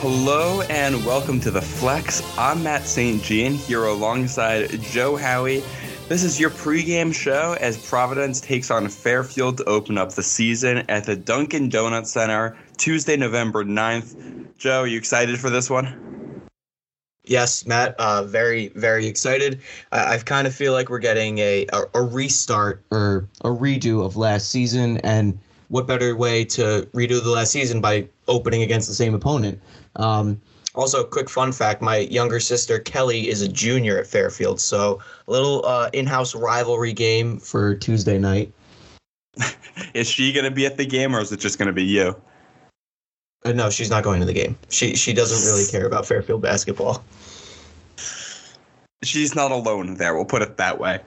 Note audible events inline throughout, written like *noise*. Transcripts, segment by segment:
Hello and welcome to the Flex. I'm Matt St. Jean here alongside Joe Howie. This is your pregame show as Providence takes on Fairfield to open up the season at the Dunkin' Donuts Center Tuesday, November 9th. Joe, are you excited for this one? Yes, Matt. Uh, very, very excited. I, I kind of feel like we're getting a, a, a restart or a redo of last season, and what better way to redo the last season by opening against the same opponent? Um, also, quick fun fact: my younger sister Kelly is a junior at Fairfield, so a little uh, in-house rivalry game for Tuesday night. *laughs* is she going to be at the game, or is it just going to be you? Uh, no, she's not going to the game. She she doesn't really care about Fairfield basketball. She's not alone there. We'll put it that way.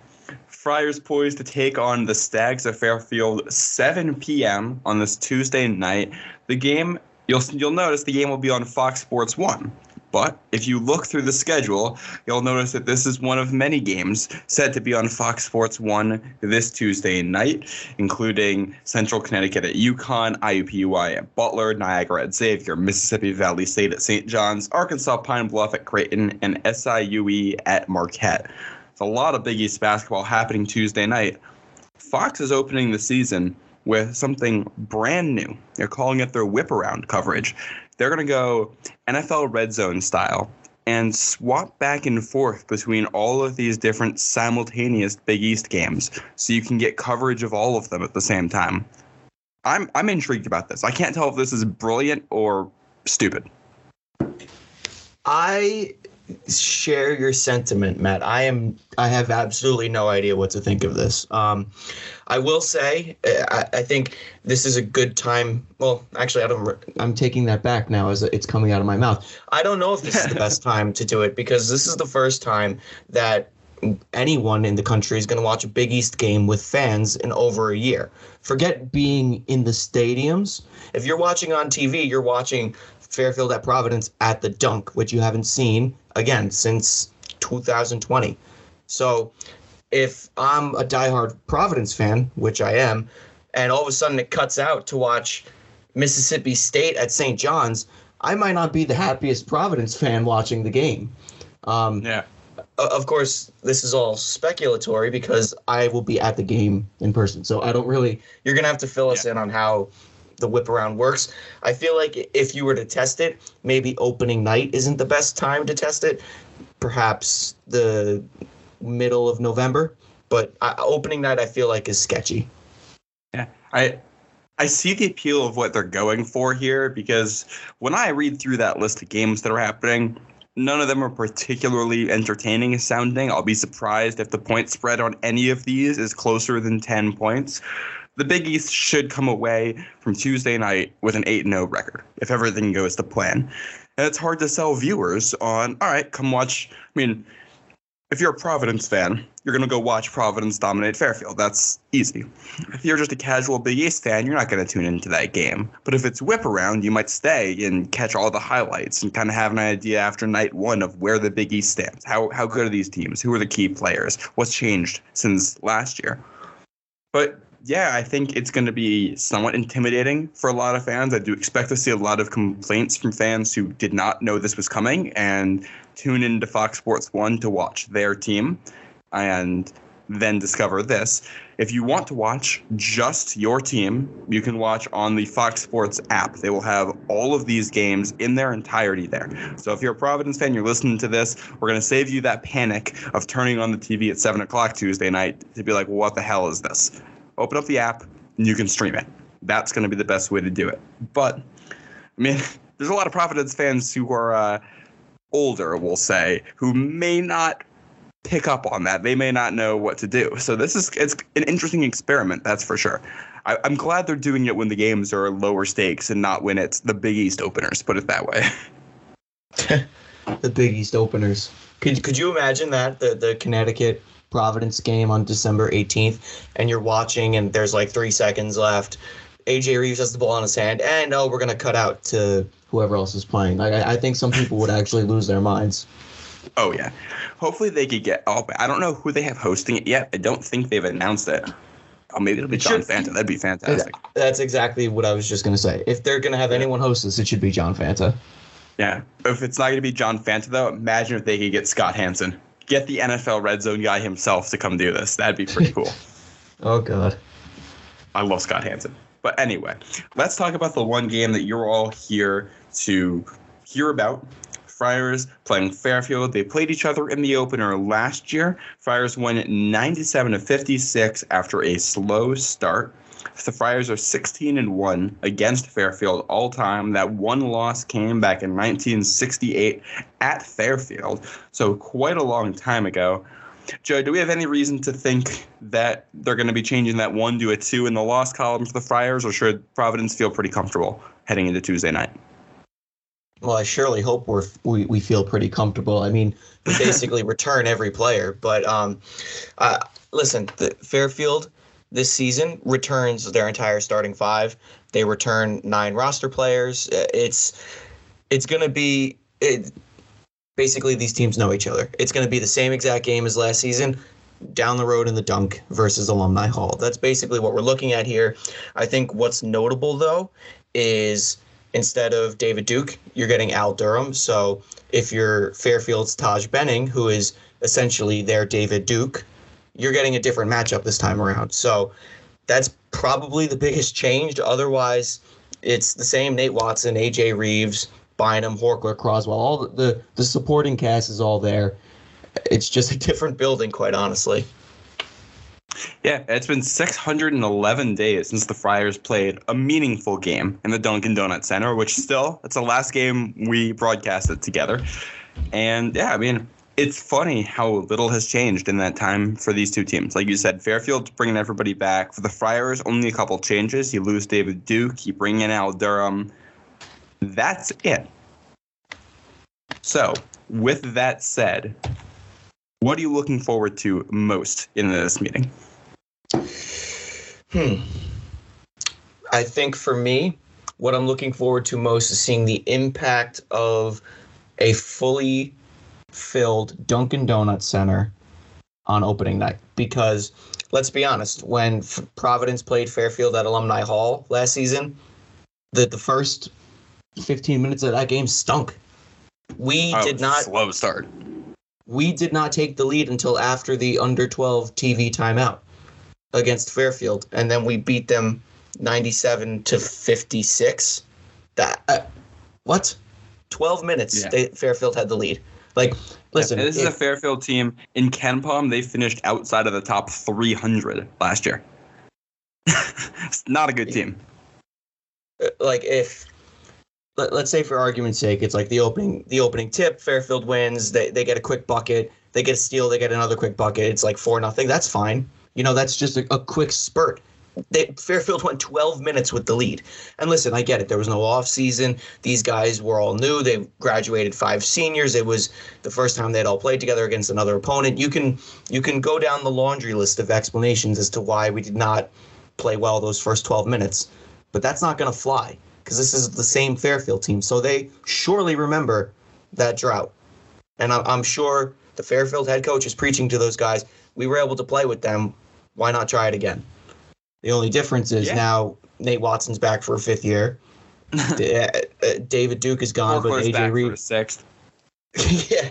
Friars poised to take on the Stags of Fairfield 7 p.m. on this Tuesday night. The game you'll you'll notice the game will be on Fox Sports 1. But if you look through the schedule, you'll notice that this is one of many games set to be on Fox Sports 1 this Tuesday night, including Central Connecticut at UConn, IUPUI at Butler, Niagara at Xavier, Mississippi Valley State at St. John's, Arkansas Pine Bluff at Creighton, and SIUE at Marquette. It's a lot of Big East basketball happening Tuesday night. Fox is opening the season with something brand new. They're calling it their whip around coverage. They're going to go NFL red zone style and swap back and forth between all of these different simultaneous Big East games so you can get coverage of all of them at the same time. I'm I'm intrigued about this. I can't tell if this is brilliant or stupid. I share your sentiment, Matt. I am. I have absolutely no idea what to think of this. Um, I will say, I, I, think this is a good time. Well, actually, I don't. I'm taking that back now as it's coming out of my mouth. I don't know if this is the best *laughs* time to do it because this is the first time that anyone in the country is going to watch a Big East game with fans in over a year. Forget being in the stadiums. If you're watching on TV, you're watching Fairfield at Providence at the dunk, which you haven't seen again since 2020. So if I'm a diehard Providence fan, which I am, and all of a sudden it cuts out to watch Mississippi State at St. John's, I might not be the happiest Providence fan watching the game. Um, yeah. Of course, this is all speculatory because I will be at the game in person. So I don't really. You're gonna have to fill us yeah. in on how the whip around works. I feel like if you were to test it, maybe opening night isn't the best time to test it. Perhaps the middle of November, but opening night I feel like is sketchy. Yeah, I I see the appeal of what they're going for here because when I read through that list of games that are happening, none of them are particularly entertaining sounding. I'll be surprised if the point spread on any of these is closer than 10 points the Big East should come away from Tuesday night with an 8 0 record if everything goes to plan. And it's hard to sell viewers on, all right, come watch. I mean, if you're a Providence fan, you're going to go watch Providence dominate Fairfield. That's easy. If you're just a casual Big East fan, you're not going to tune into that game. But if it's whip around, you might stay and catch all the highlights and kind of have an idea after night one of where the Big East stands. How, how good are these teams? Who are the key players? What's changed since last year? But yeah, I think it's going to be somewhat intimidating for a lot of fans. I do expect to see a lot of complaints from fans who did not know this was coming and tune into Fox Sports 1 to watch their team and then discover this. If you want to watch just your team, you can watch on the Fox Sports app. They will have all of these games in their entirety there. So if you're a Providence fan, you're listening to this, we're going to save you that panic of turning on the TV at 7 o'clock Tuesday night to be like, what the hell is this? Open up the app, and you can stream it. That's going to be the best way to do it. But, I mean, *laughs* there's a lot of Providence fans who are uh, older, we'll say, who may not pick up on that. They may not know what to do. So this is it's an interesting experiment, that's for sure. I, am glad they're doing it when the games are lower stakes and not when it's the Big East openers. Put it that way. *laughs* *laughs* the Big East openers. Could could you imagine that the the Connecticut Providence game on December 18th, and you're watching, and there's like three seconds left. AJ Reeves has the ball in his hand, and oh, we're gonna cut out to whoever else is playing. I, I think some people would actually lose their minds. Oh yeah, hopefully they could get. Oh, I don't know who they have hosting it yet. I don't think they've announced it. Oh, maybe it'll be John Fanta. That'd be fantastic. That's exactly what I was just gonna say. If they're gonna have anyone host this, it should be John Fanta. Yeah. If it's not going to be John Fanta, though, imagine if they could get Scott Hanson. Get the NFL Red Zone guy himself to come do this. That'd be pretty cool. *laughs* oh, God. I love Scott Hanson. But anyway, let's talk about the one game that you're all here to hear about. Friars playing Fairfield. They played each other in the opener last year. Friars won 97 to 56 after a slow start. The Friars are 16 and 1 against Fairfield all time. That one loss came back in 1968 at Fairfield, so quite a long time ago. Joe, do we have any reason to think that they're going to be changing that one to a two in the loss column for the Friars, or should Providence feel pretty comfortable heading into Tuesday night? Well, I surely hope we're, we we feel pretty comfortable. I mean, *laughs* basically return every player, but um, uh, listen, the Fairfield this season returns their entire starting five. They return nine roster players. Uh, it's it's going to be it, basically these teams know each other. It's going to be the same exact game as last season down the road in the dunk versus alumni hall that's basically what we're looking at here i think what's notable though is instead of david duke you're getting al durham so if you're fairfield's taj benning who is essentially their david duke you're getting a different matchup this time around. So that's probably the biggest change. Otherwise, it's the same Nate Watson, AJ Reeves, Bynum, Horchler, Croswell. All the, the, the supporting cast is all there. It's just a different building, quite honestly. Yeah, it's been 611 days since the Friars played a meaningful game in the Dunkin' Donut Center, which still, it's the last game we broadcasted together. And yeah, I mean, it's funny how little has changed in that time for these two teams. Like you said, Fairfield's bringing everybody back. For the Friars, only a couple changes. You lose David Duke, you bring in Al Durham. That's it. So, with that said, what are you looking forward to most in this meeting? Hmm. I think for me, what I'm looking forward to most is seeing the impact of a fully filled Dunkin' Donuts Center on opening night because let's be honest, when F- Providence played Fairfield at Alumni Hall last season, the the first 15 minutes of that game stunk. We oh, did not slow start. We did not take the lead until after the under 12 TV timeout against Fairfield and then we beat them 97 to 56. That uh, what? 12 minutes yeah. they, Fairfield had the lead. Like, listen, this is a Fairfield team in KenPom. They finished outside of the top 300 last year. it's *laughs* not a good team. Uh, like if let, us say for argument's sake, it's like the opening the opening tip. Fairfield wins. They they get a quick bucket. They get a steal. They get another quick bucket. It's like four nothing. That's fine. You know, that's just a, a quick spurt they, Fairfield went 12 minutes with the lead. And listen, I get it. There was no off season. These guys were all new. They graduated five seniors. It was the first time they'd all played together against another opponent. You can you can go down the laundry list of explanations as to why we did not play well those first 12 minutes. But that's not going to fly because this is the same Fairfield team. So they surely remember that drought. And I'm sure the Fairfield head coach is preaching to those guys. We were able to play with them. Why not try it again? The only difference is yeah. now Nate Watson's back for a fifth year. *laughs* Uh, David Duke is gone, but AJ Reed sixth. *laughs* yeah.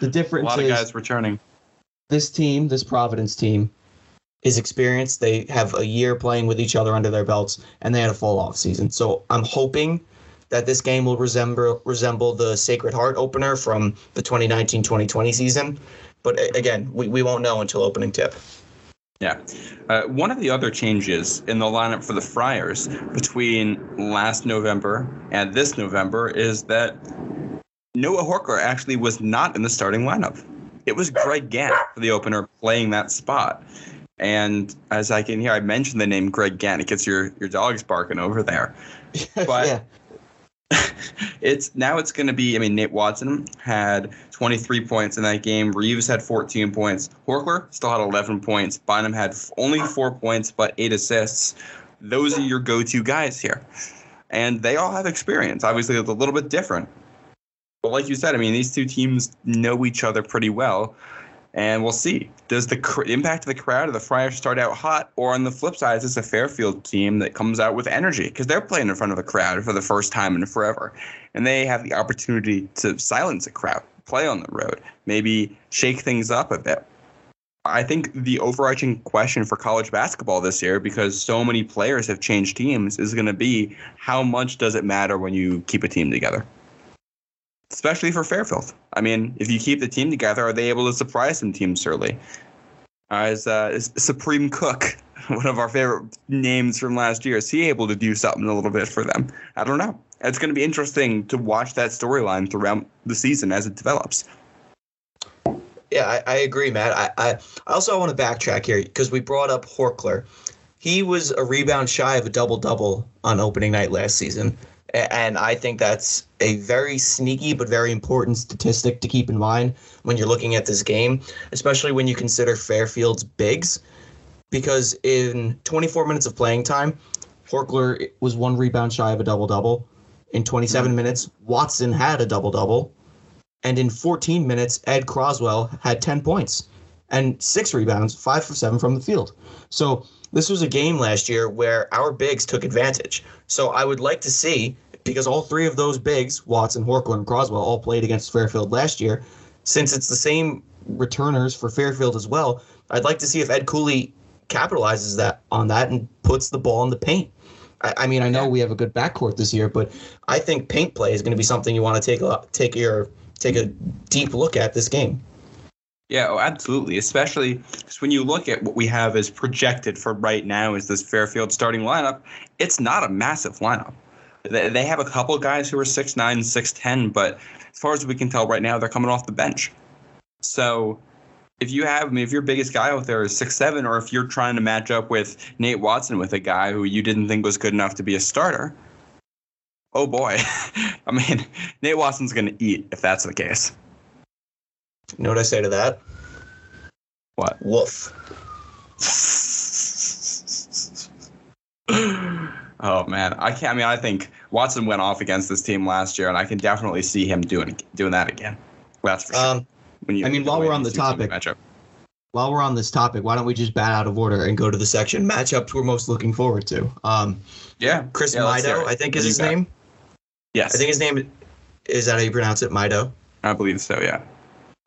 The difference. A lot of guys returning. This team, this Providence team, is experienced. They have a year playing with each other under their belts, and they had a full off season. So I'm hoping that this game will resemble resemble the Sacred Heart opener from the 2019-2020 season. But again, we, we won't know until opening tip. Yeah. Uh, one of the other changes in the lineup for the Friars between last November and this November is that Noah Horchler actually was not in the starting lineup. It was Greg Gant for the opener playing that spot. And as I can hear, I mentioned the name Greg Gant. It gets your, your dogs barking over there. *laughs* But yeah. *laughs* it's now it's going to be. I mean, Nate Watson had 23 points in that game. Reeves had 14 points. Horchler still had 11 points. Bynum had only four points but eight assists. Those are your go-to guys here, and they all have experience. Obviously, it's a little bit different. But like you said, I mean, these two teams know each other pretty well. And we'll see. Does the cr- impact of the crowd of the Friars start out hot, or on the flip side, is this a Fairfield team that comes out with energy because they're playing in front of a crowd for the first time in forever, and they have the opportunity to silence a crowd, play on the road, maybe shake things up a bit. I think the overarching question for college basketball this year, because so many players have changed teams, is going to be how much does it matter when you keep a team together? Especially for Fairfield. I mean, if you keep the team together, are they able to surprise some teams early? As uh, Supreme Cook, *laughs* one of our favorite names from last year, is he able to do something a little bit for them? I don't know. It's going to be interesting to watch that storyline throughout the season as it develops. Yeah, I, I agree, Matt. I, I, I also want to backtrack here because we brought up Horchler. He was a rebound shy of a double double on opening night last season. And I think that's a very sneaky but very important statistic to keep in mind when you're looking at this game, especially when you consider Fairfield's bigs. Because in 24 minutes of playing time, Horchler was one rebound shy of a double double. In 27 mm-hmm. minutes, Watson had a double double. And in 14 minutes, Ed Croswell had 10 points and six rebounds, five for seven from the field. So this was a game last year where our bigs took advantage. So I would like to see, because all three of those bigs, Watson, Horchler, and Croswell, all played against Fairfield last year, since it's the same returners for Fairfield as well, I'd like to see if Ed Cooley capitalizes that on that and puts the ball in the paint. I, I mean, I know we have a good backcourt this year, but I think paint play is going to be something you want to take a take your take a deep look at this game. Yeah, oh, absolutely. Especially because when you look at what we have as projected for right now is this Fairfield starting lineup, it's not a massive lineup. They have a couple guys who are 6'9", 6'10", but as far as we can tell right now, they're coming off the bench. So if you have, I mean, if your biggest guy out there is six seven, or if you're trying to match up with Nate Watson with a guy who you didn't think was good enough to be a starter, oh boy. *laughs* I mean, Nate Watson's going to eat if that's the case. You know what I say to that? What? Woof. *laughs* oh man, I can't. I mean, I think Watson went off against this team last year, and I can definitely see him doing doing that again. That's for sure. Um, when you, I mean, while we're on the topic, matchup. while we're on this topic, why don't we just bat out of order and go to the section matchups we're most looking forward to? Um, yeah, Chris yeah, Mido, I think is his name. Yes. I think his name is that how you pronounce it, Mido? I believe so, yeah.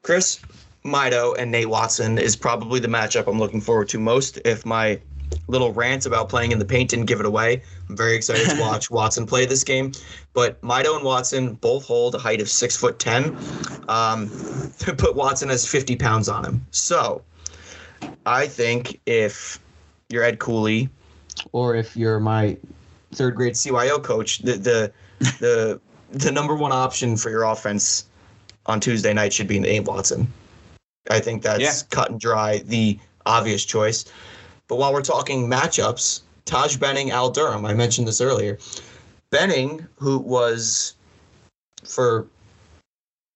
Chris Mido and Nate Watson is probably the matchup I'm looking forward to most. If my little rant about playing in the paint didn't give it away, I'm very excited to *laughs* watch Watson play this game. But Mido and Watson both hold a height of six foot ten. Um, *laughs* but Watson has 50 pounds on him. So I think if you're Ed Cooley, or if you're my third grade CYO coach, the the *laughs* the the number one option for your offense on Tuesday night should be Nate Watson. I think that's yeah. cut and dry, the obvious choice. But while we're talking matchups, Taj Benning, Al Durham, I mentioned this earlier. Benning, who was, for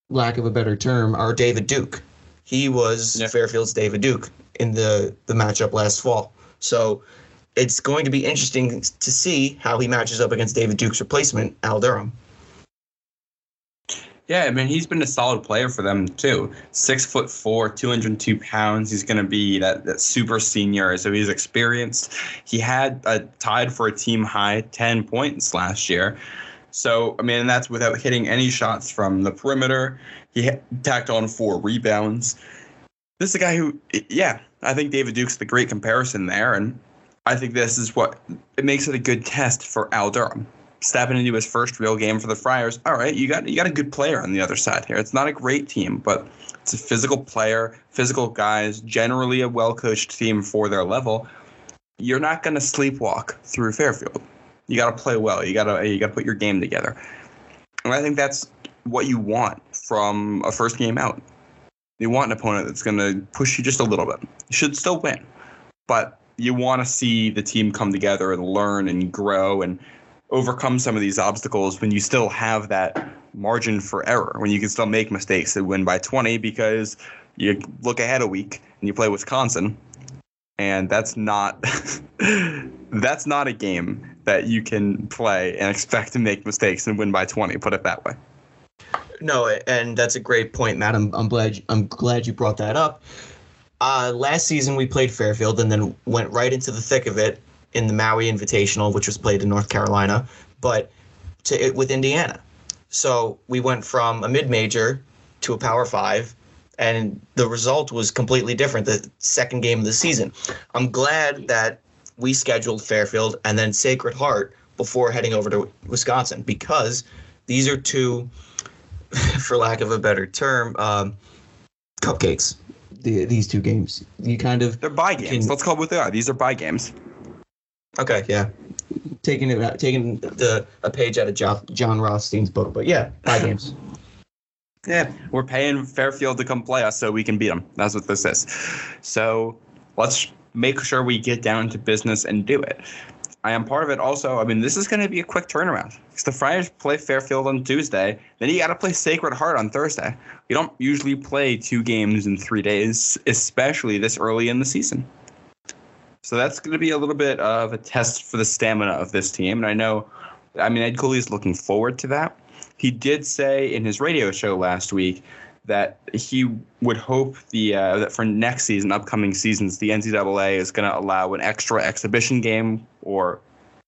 lack of a better term, our David Duke. He was yeah. Fairfield's David Duke in the, the matchup last fall. So it's going to be interesting to see how he matches up against David Duke's replacement, Al Durham. Yeah, I mean he's been a solid player for them too. Six foot four, two hundred two pounds. He's going to be that, that super senior, so he's experienced. He had a, tied for a team high ten points last year. So I mean, that's without hitting any shots from the perimeter. He tacked on four rebounds. This is a guy who, yeah, I think David Duke's the great comparison there, and I think this is what it makes it a good test for Al Durham. Stepping into his first real game for the Friars. All right, you got you got a good player on the other side here. It's not a great team, but it's a physical player, physical guys, generally a well coached team for their level. You're not going to sleepwalk through Fairfield. You got to play well. You got to you got to put your game together. And I think that's what you want from a first game out. You want an opponent that's going to push you just a little bit. You should still win, but you want to see the team come together and learn and grow and overcome some of these obstacles when you still have that margin for error, when you can still make mistakes and win by 20 because you look ahead a week and you play Wisconsin. And that's not *laughs* that's not a game that you can play and expect to make mistakes and win by 20, put it that way. No, and that's a great point, Matt. I'm, I'm glad I'm glad you brought that up. Uh, last season we played Fairfield and then went right into the thick of it in the Maui Invitational, which was played in North Carolina, but to it with Indiana. So we went from a mid major to a Power Five, and the result was completely different. The second game of the season. I'm glad that we scheduled Fairfield and then Sacred Heart before heading over to Wisconsin because these are two, *laughs* for lack of a better term, um, cupcakes. The, these two games, you kind of they're buy games. Can, Let's call it what they are. These are buy games. Okay, yeah, taking it out, taking the a page out of John, Jon Rothstein's book, but yeah, five *laughs* games. Yeah, we're paying Fairfield to come play us so we can beat them. That's what this is. So let's make sure we get down to business and do it. I am part of it also. I mean, this is going to be a quick turnaround because the Friars play Fairfield on Tuesday. Then you got to play Sacred Heart on Thursday. You don't usually play two games in three days, especially this early in the season. So that's going to be a little bit of a test for the stamina of this team. And I know, I mean, Ed Cooley is looking forward to that. He did say in his radio show last week that he would hope the uh, that for next season, upcoming seasons, the NCAA is going to allow an extra exhibition game or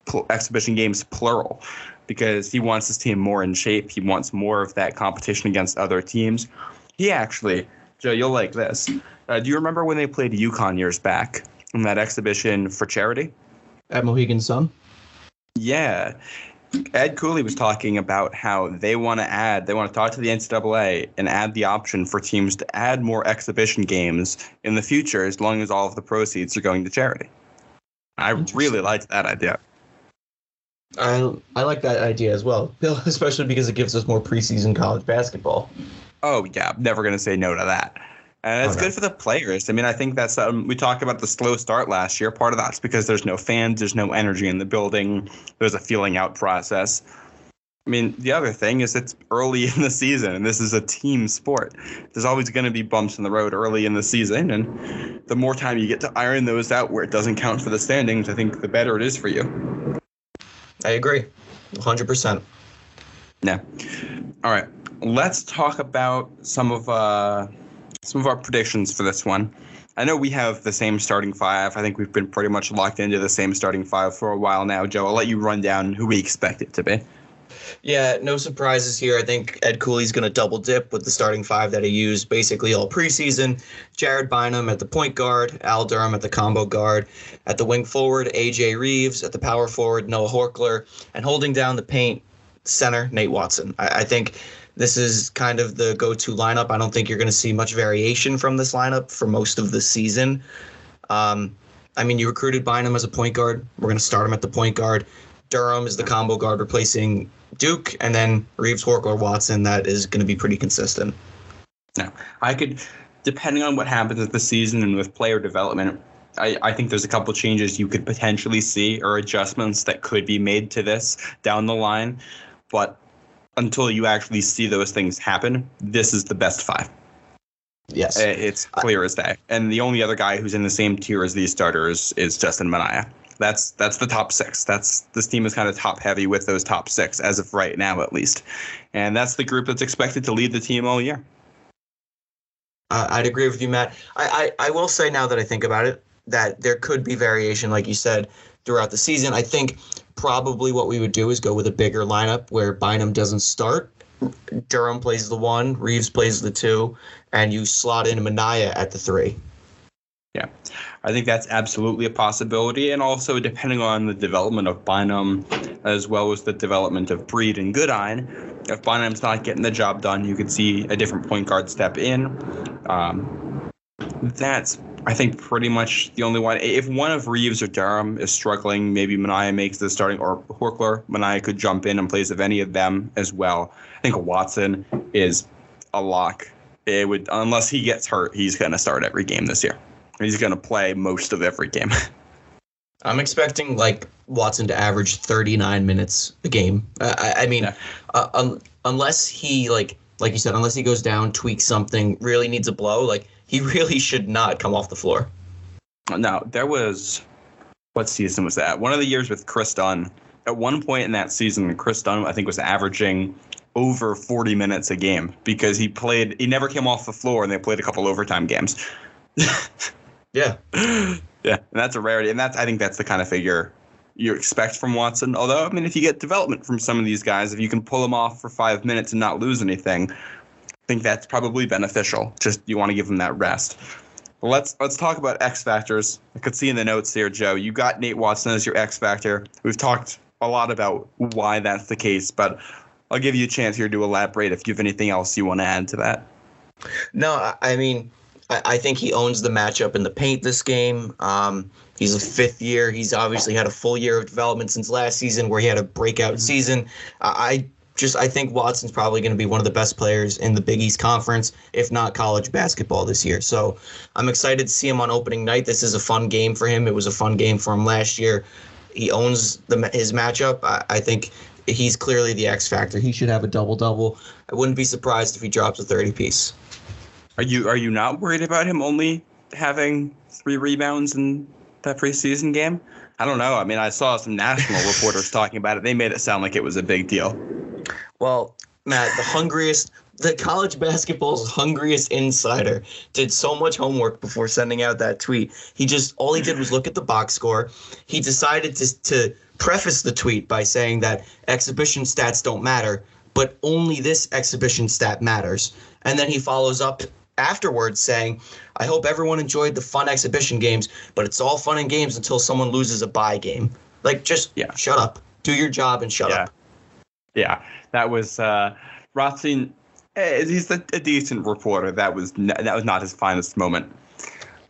pl- exhibition games plural, because he wants his team more in shape. He wants more of that competition against other teams. He actually, Joe, you'll like this. Uh, do you remember when they played UConn years back that exhibition for charity at Mohegan Sun? Yeah, Ed Cooley was talking about how they want to add, they want to talk to the NCAA and add the option for teams to add more exhibition games in the future as long as all of the proceeds are going to charity. I really liked that idea. I I like that idea as well, *laughs* especially because it gives us more preseason college basketball. Oh yeah, I'm never gonna say no to that and it's okay. good for the players. I mean, I think that's um, we talked about the slow start last year. Part of that's because there's no fans, there's no energy in the building, there's a feeling out process. I mean, the other thing is it's early *laughs* in the season, and this is a team sport. There's always going to be bumps in the road early in the season, and the more time you get to iron those out where it doesn't count for the standings, I think the better it is for you. I agree, 100%. Yeah. All right. Let's talk about some of uh, some of our predictions for this one. I know we have the same starting five. I think we've been pretty much locked into the same starting five for a while now. Joe, I'll let you run down who we expect it to be. Yeah, no surprises here. I think Ed Cooley's going to double dip with the starting five that he used basically all preseason. Jared Bynum at the point guard, Al Durham at the combo guard, at the wing forward, AJ Reeves at the power forward, Noah Horchler, and holding down the paint center, Nate Watson. I, I think this is kind of the go-to lineup. I don't think you're going to see much variation from this lineup for most of the season. Um, I mean, you recruited Bynum as a point guard. We're going to start him at the point guard. Durham is the combo guard replacing Duke, and then Reeves, Horchler, Watson. That is going to be pretty consistent. Now, I could, depending on what happens at the season and with player development, I, I think there's a couple changes you could potentially see or adjustments that could be made to this down the line. But until you actually see those things happen, this is the best five. Yes. It's clear as day. And the only other guy who's in the same tier as these starters is Justin Minaya. That's that's the top six. That's this team is kind of top heavy with those top six as of right now, at least. And that's the group that's expected to lead the team all year. Uh, I'd agree with you, Matt. I, I, I will say now that I think about it, that there could be variation, like you said, throughout the season. I think probably what we would do is go with a bigger lineup where Bynum doesn't start. Durham plays the one, Reeves plays the two, and you slot in Minaya at the three. Yeah, I think that's absolutely a possibility. And also, depending on the development of Bynum as well as the development of Breed and Goodine, if Bynum's not getting the job done, you could see a different point guard step in. Um, that's I think pretty much the only one. If one of Reeves or Durham is struggling, maybe Minaya makes the starting, or Horchler, Minaya could jump in in place of any of them as well. I think Watson is a lock. It would unless he gets hurt, he's going to start every game this year. He's going to play most of every game. *laughs* I'm expecting like Watson to average 39 minutes a game. Uh, I, I, mean, yeah. uh, un- unless he like like you said, unless he goes down, tweaks something, really needs a blow, like he really should not come off the floor. No, there was what season was that? One of the years with Kris Dunn. At one point in that season, Kris Dunn I think was averaging over 40 minutes a game because he played he never came off the floor and they played a couple overtime games. *laughs* yeah. *laughs* Yeah, and that's a rarity and that's I think that's the kind of figure you expect from Watson. Although, I mean, if you get development from some of these guys, if you can pull them off for 5 minutes and not lose anything, think that's probably beneficial. Just you want to give them that rest. Let's let's talk about X factors. I could see in the notes here, Joe. You got Nate Watson as your X factor. We've talked a lot about why that's the case, but I'll give you a chance here to elaborate if you have anything else you want to add to that. No, I mean, I, think he owns the matchup in the paint this game. Um, he's a fifth year. He's obviously had a full year of development since last season, where he had a breakout season. I just I think Watson's probably going to be one of the best players in the Big East Conference, if not college basketball this year. So I'm excited to see him on opening night. This is a fun game for him. It was a fun game for him last year. He owns the his matchup. I, I think he's clearly the X factor. He should have a double double. I wouldn't be surprised if he drops a 30 piece. Are you are you not worried about him only having three rebounds in that preseason game? I don't know. I mean, I saw some national reporters talking about it. They made it sound like it was a big deal. Well, Matt, the hungriest, the college basketball's hungriest insider did so much homework before sending out that tweet. He just all he did was look at the box score. He decided to to preface the tweet by saying that exhibition stats don't matter, but only this exhibition stat matters. And then he follows up afterwards saying, I hope everyone enjoyed the fun exhibition games, but it's all fun and games until someone loses a buy game. Like, just yeah. shut up. Do your job and shut yeah. up. Yeah, that was uh, Rothstein. Eh, he's a, a, decent reporter. That was n- that was not his finest moment.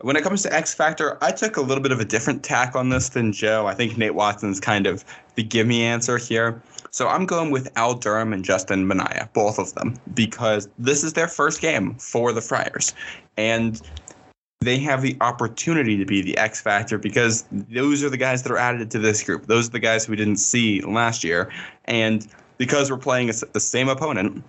When it comes to X Factor, I took a little bit of a different tack on this than Joe. I think Nate Watson's kind of the give me answer here. So I'm going with Al Durham and Justin Minaya, both of them, because this is their first game for the Friars. And they have the opportunity to be the X factor because those are the guys that are added to this group. Those are the guys we didn't see last year. And because we're playing the same opponent,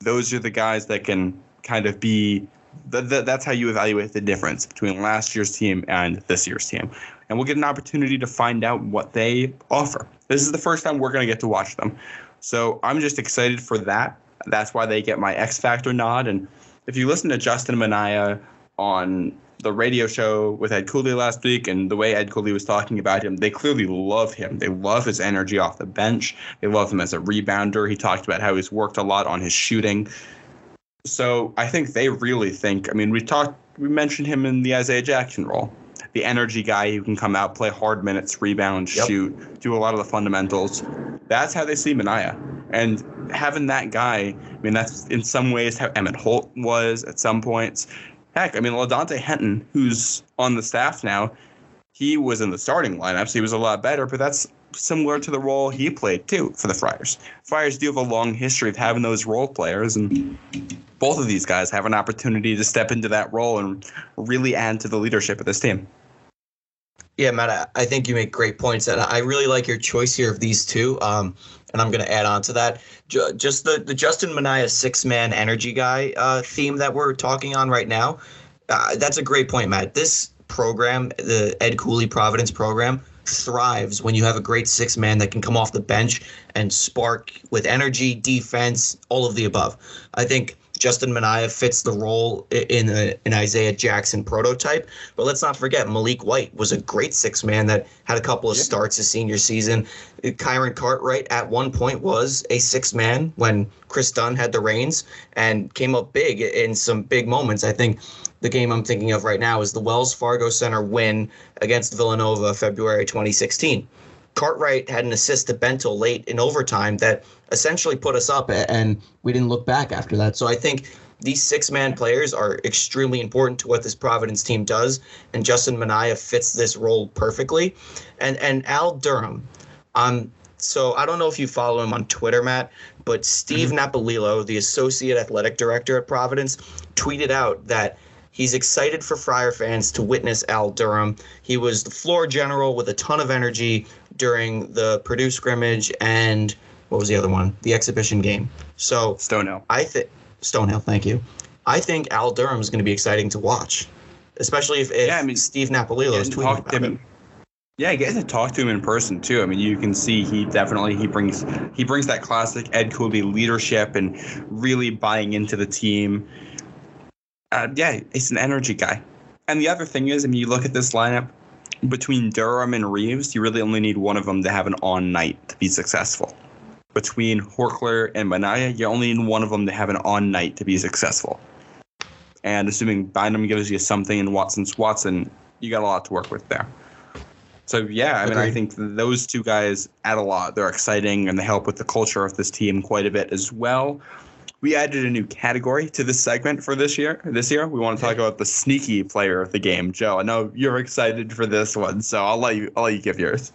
those are the guys that can kind of be. The, the, that's how you evaluate the difference between last year's team and this year's team and we'll get an opportunity to find out what they offer. This is the first time we're going to get to watch them. So I'm just excited for that. That's why they get my X Factor nod. And if you listen to Justin Minaya on the radio show with Ed Cooley last week and the way Ed Cooley was talking about him, they clearly love him. They love his energy off the bench. They love him as a rebounder. He talked about how he's worked a lot on his shooting. So I think they really think. I mean, we talked, we mentioned him in the Isaiah Jackson role the energy guy who can come out, play hard minutes, rebound, yep. shoot, do a lot of the fundamentals. That's how they see Minaya. And having that guy, I mean, that's in some ways how Emmitt Holt was at some points. Heck, I mean, LaDontae Henton, who's on the staff now, he was in the starting lineup, so he was a lot better, but that's similar to the role he played too for the Friars. Friars do have a long history of having those role players, and both of these guys have an opportunity to step into that role and really add to the leadership of this team. Yeah, Matt, I think you make great points, and I really like your choice here of these two. Um, and I'm going to add on to that. Just the, the Justin Minaya six man energy guy uh, theme that we're talking on right now. Uh, that's a great point, Matt. This program, the Ed Cooley Providence program, thrives when you have a great six man that can come off the bench and spark with energy, defense, all of the above. I think Justin Minaya fits the role in a, an Isaiah Jackson prototype. But let's not forget Maliek White was a great six man that had a couple of yeah. starts his senior season. Kyron Cartwright at one point was a six man when Kris Dunn had the reins and came up big in some big moments. I think the game I'm thinking of right now is the Wells Fargo Center win against Villanova February 2016. Cartwright had an assist to Bentil late in overtime that essentially put us up, and we didn't look back after that. So I think these six man players are extremely important to what this Providence team does, and Justin Minaya fits this role perfectly. And and Al Durham, um, so I don't know if you follow him on Twitter, Matt, but Steve mm-hmm. Napolillo, the associate athletic director at Providence, tweeted out that He's excited for Friar fans to witness Al Durham. He was the floor general with a ton of energy during the Purdue scrimmage and what was the other one? The exhibition game. So Stonehill. I think Stonehill. Thank you. I think Al Durham is going to be exciting to watch, especially if, if yeah, I mean, Steve Napolillo is tweeting about him. Yeah, I get to talk to him in person too. I mean, you can see he definitely he brings he brings that classic Ed Cooley leadership and really buying into the team. Uh, yeah, he's an energy guy. And the other thing is, I mean, you look at this lineup between Durham and Reeves, you really only need one of them to have an on night to be successful. Between Horchler and Minaya, you only need one of them to have an on night to be successful. And assuming Bynum gives you something in Watson's Watson, you got a lot to work with there. So yeah, I mean, I think those two guys add a lot. They're exciting and they help with the culture of this team quite a bit as well. We added a new category to this segment for this year. This year, we want to talk about the sneaky player of the game. Joe, I know you're excited for this one, so I'll let you. I'll let you give yours.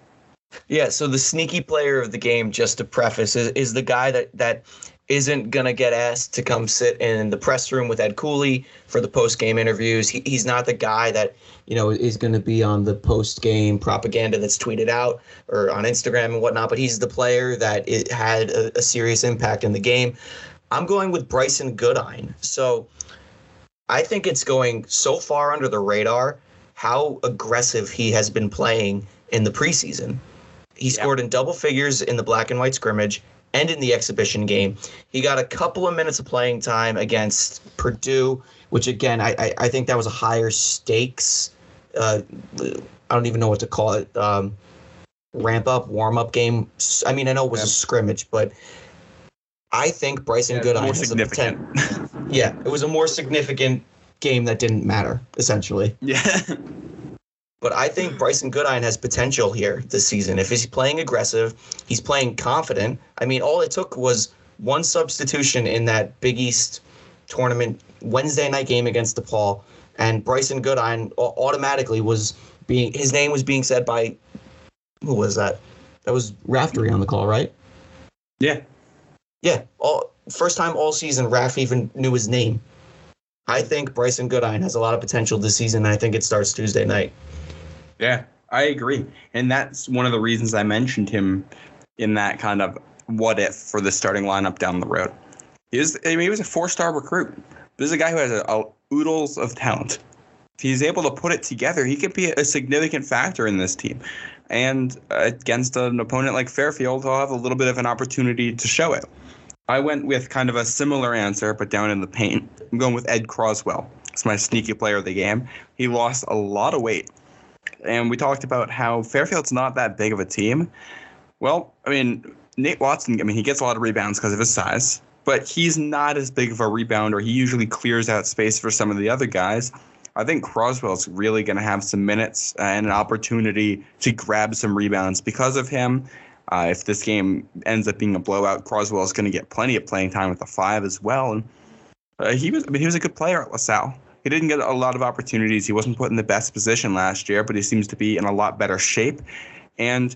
Yeah. So the sneaky player of the game, just to preface, is, is the guy that that isn't going to get asked to come sit in the press room with Ed Cooley for the post game interviews. He, he's not the guy that, you know, is going to be on the post game propaganda that's tweeted out or on Instagram and whatnot, but he's the player that it had a, a serious impact in the game. I'm going with Bryson Goodine. So I think it's going so far under the radar how aggressive he has been playing in the preseason. He scored in double figures in the black and white scrimmage and in the exhibition game. He got a couple of minutes of playing time against Purdue, which again I I, I think that was a higher stakes. Uh, I don't even know what to call it. Um, ramp up, warm up game. I mean, I know it was yeah. a scrimmage, but I think Bryson yeah, Goodine more significant. yeah, it was a more significant game that didn't matter essentially. Yeah. But I think Bryson Goodine has potential here this season. If he's playing aggressive, he's playing confident. I mean, all it took was one substitution in that Big East tournament Wednesday night game against DePaul, and Bryson Goodine automatically was being his name was being said by who was that? That was Raftery on the call, right? Yeah. Yeah. All first time all season Raf even knew his name. I think Bryson Goodine has a lot of potential this season. I think it starts Tuesday night. Yeah, I agree. And that's one of the reasons I mentioned him in that kind of what if for the starting lineup down the road. He was, I mean, he was a four star recruit. This is a guy who has a, a, oodles of talent. If he's able to put it together, he could be a significant factor in this team. And against an opponent like Fairfield, he'll have a little bit of an opportunity to show it. I went with kind of a similar answer, but down in the paint. I'm going with Ed Croswell. It's my sneaky player of the game. He lost a lot of weight and we talked about how Fairfield's not that big of a team. Well, I mean, Nate Watson, I mean, he gets a lot of rebounds because of his size, but he's not as big of a rebounder. He usually clears out space for some of the other guys. I think Croswell's really going to have some minutes and an opportunity to grab some rebounds because of him. Uh, if this game ends up being a blowout, Croswell is going to get plenty of playing time with the five as well. And uh, he was, I mean, he was a good player at LaSalle. He didn't get a lot of opportunities. He wasn't put in the best position last year, but he seems to be in a lot better shape. And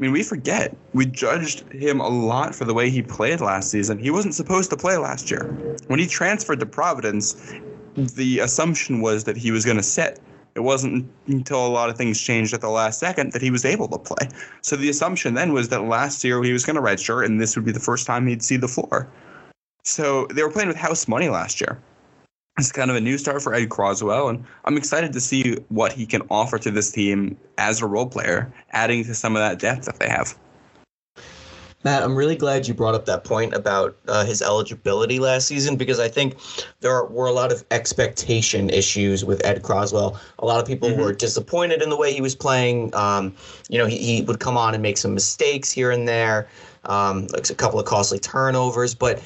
I mean, we forget we judged him a lot for the way he played last season. He wasn't supposed to play last year. When he transferred to Providence, the assumption was that he was going to sit. It wasn't until a lot of things changed at the last second that he was able to play. So the assumption then was that last year he was going to redshirt and this would be the first time he'd see the floor. So they were playing with house money last year it's kind of a new start for Ed Croswell, and I'm excited to see what he can offer to this team as a role player, adding to some of that depth that they have. Matt, I'm really glad you brought up that point about uh, his eligibility last season because I think there were a lot of expectation issues with Ed Croswell. A lot of people mm-hmm. were disappointed in the way he was playing. Um, you know, he, he, would come on and make some mistakes here and there, um, like a couple of costly turnovers, but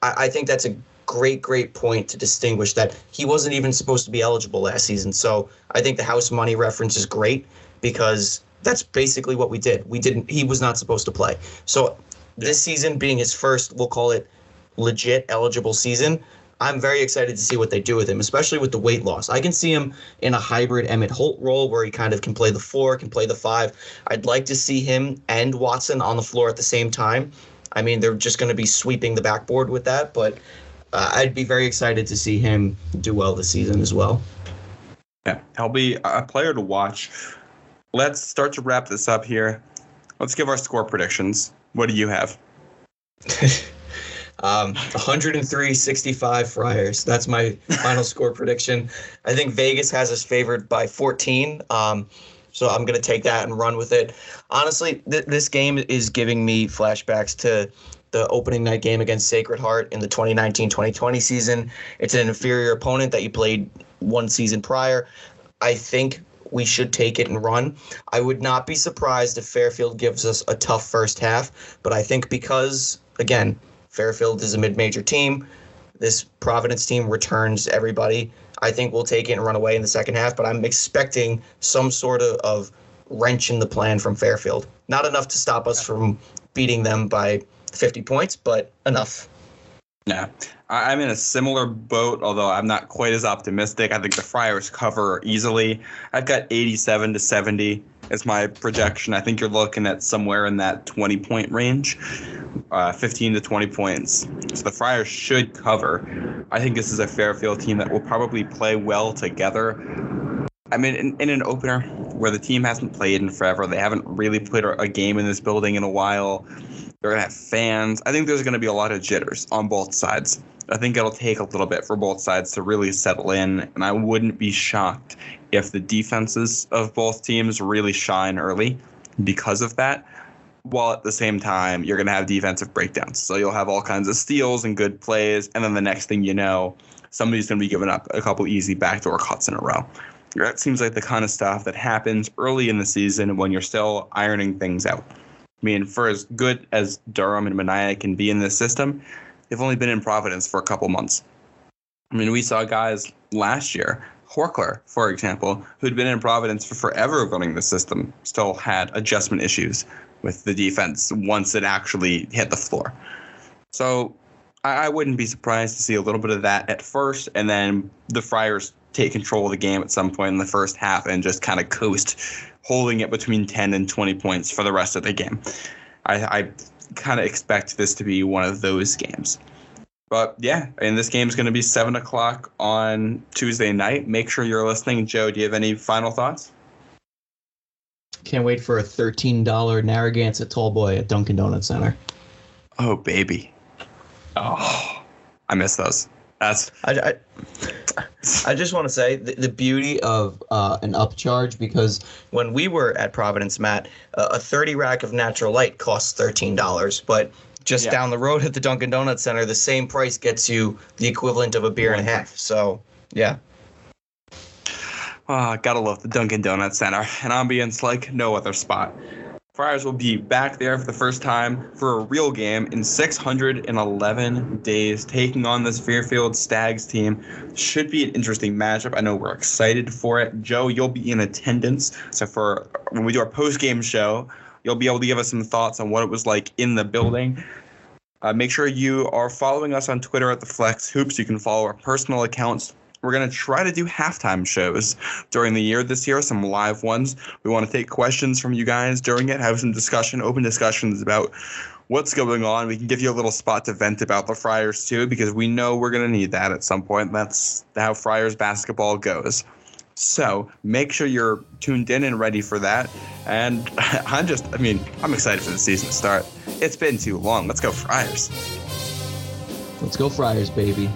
I, I think that's a great, great point to distinguish that he wasn't even supposed to be eligible last season. So I think the house money reference is great because that's basically what we did. We didn't. He was not supposed to play. So this season being his first, we'll call it legit eligible season. I'm very excited to see what they do with him, especially with the weight loss. I can see him in a hybrid Emmitt Holt role where he kind of can play the four, can play the five. I'd like to see him and Watson on the floor at the same time. I mean, they're just going to be sweeping the backboard with that, but uh, I'd be very excited to see him do well this season as well. Yeah, he'll be a player to watch. Let's start to wrap this up here. Let's give our score predictions. What do you have? *laughs* um, 103 65 Friars. That's my final score prediction. I think Vegas has us favored by 14. Um, So I'm going to take that and run with it. Honestly, th- this game is giving me flashbacks to the opening night game against Sacred Heart in the 2019-2020 season. It's an inferior opponent that you played one season prior. I think we should take it and run. I would not be surprised if Fairfield gives us a tough first half, but I think because again, Fairfield is a mid-major team, this Providence team returns everybody. I think we'll take it and run away in the second half, but I'm expecting some sort of, of wrench in the plan from Fairfield. Not enough to stop us from beating them by 50 points, but enough. Yeah, I'm in a similar boat, although I'm not quite as optimistic. I think the Friars cover easily. I've got 87 to 70 as my projection. I think you're looking at somewhere in that 20 point range, uh, 15 to 20 points. So the Friars should cover. I think this is a Fairfield team that will probably play well together. I mean, in, in an opener where the team hasn't played in forever, they haven't really played a game in this building in a while. They're to have fans. I think there's to be a lot of jitters on both sides. I think it'll take a little bit for both sides to really settle in, and I wouldn't be shocked if the defenses of both teams really shine early because of that. While at the same time, you're going to have defensive breakdowns. So you'll have all kinds of steals and good plays, and then the next thing you know, somebody's going to be giving up a couple easy backdoor cuts in a row. That seems like the kind of stuff that happens early in the season when you're still ironing things out. I mean, for as good as Durham and Minaya can be in this system, they've only been in Providence for a couple months. I mean, we saw guys last year, Horchler, for example, who'd been in Providence for forever running the system, still had adjustment issues with the defense once it actually hit the floor. So I, wouldn't be surprised to see a little bit of that at first, and then the Friars take control of the game at some point in the first half and just kind of coast holding it between 10 and 20 points for the rest of the game. I, I kind of expect this to be one of those games. But yeah, and this game is going to be 7 o'clock on Tuesday night. Make sure you're listening. Joe, do you have any final thoughts? Can't wait for a $13 Narragansett Tall Boy at Dunkin' Donuts Center. Oh, baby. Oh, I miss those. That's I, I, I just want to say the, the beauty of uh, an upcharge because when we were at Providence, Matt, uh, a 30 rack of natural light costs $13, but just yeah. down the road at the Dunkin' Donuts Center, the same price gets you the equivalent of a beer and a half. So, yeah. Oh, gotta love the Dunkin' Donuts Center. An ambience like no other spot. Friars will be back there for the first time for a real game in 611 days, taking on this Fairfield Stags team. Should be an interesting matchup. I know we're excited for it. Joe, you'll be in attendance. So for when we do our post-game show, you'll be able to give us some thoughts on what it was like in the building. Uh, make sure you are following us on Twitter at the Flex Hoops. You can follow our personal accounts we're going to try to do halftime shows during the year this year, some live ones. We want to take questions from you guys during it, have some discussion, open discussions about what's going on. We can give you a little spot to vent about the Friars too, because we know we're going to need that at some point. That's how Friars basketball goes. So make sure you're tuned in and ready for that. And *laughs* I'm just, I mean, I'm excited for the season to start. It's been too long. Let's go, Friars. Let's go, Friars, baby.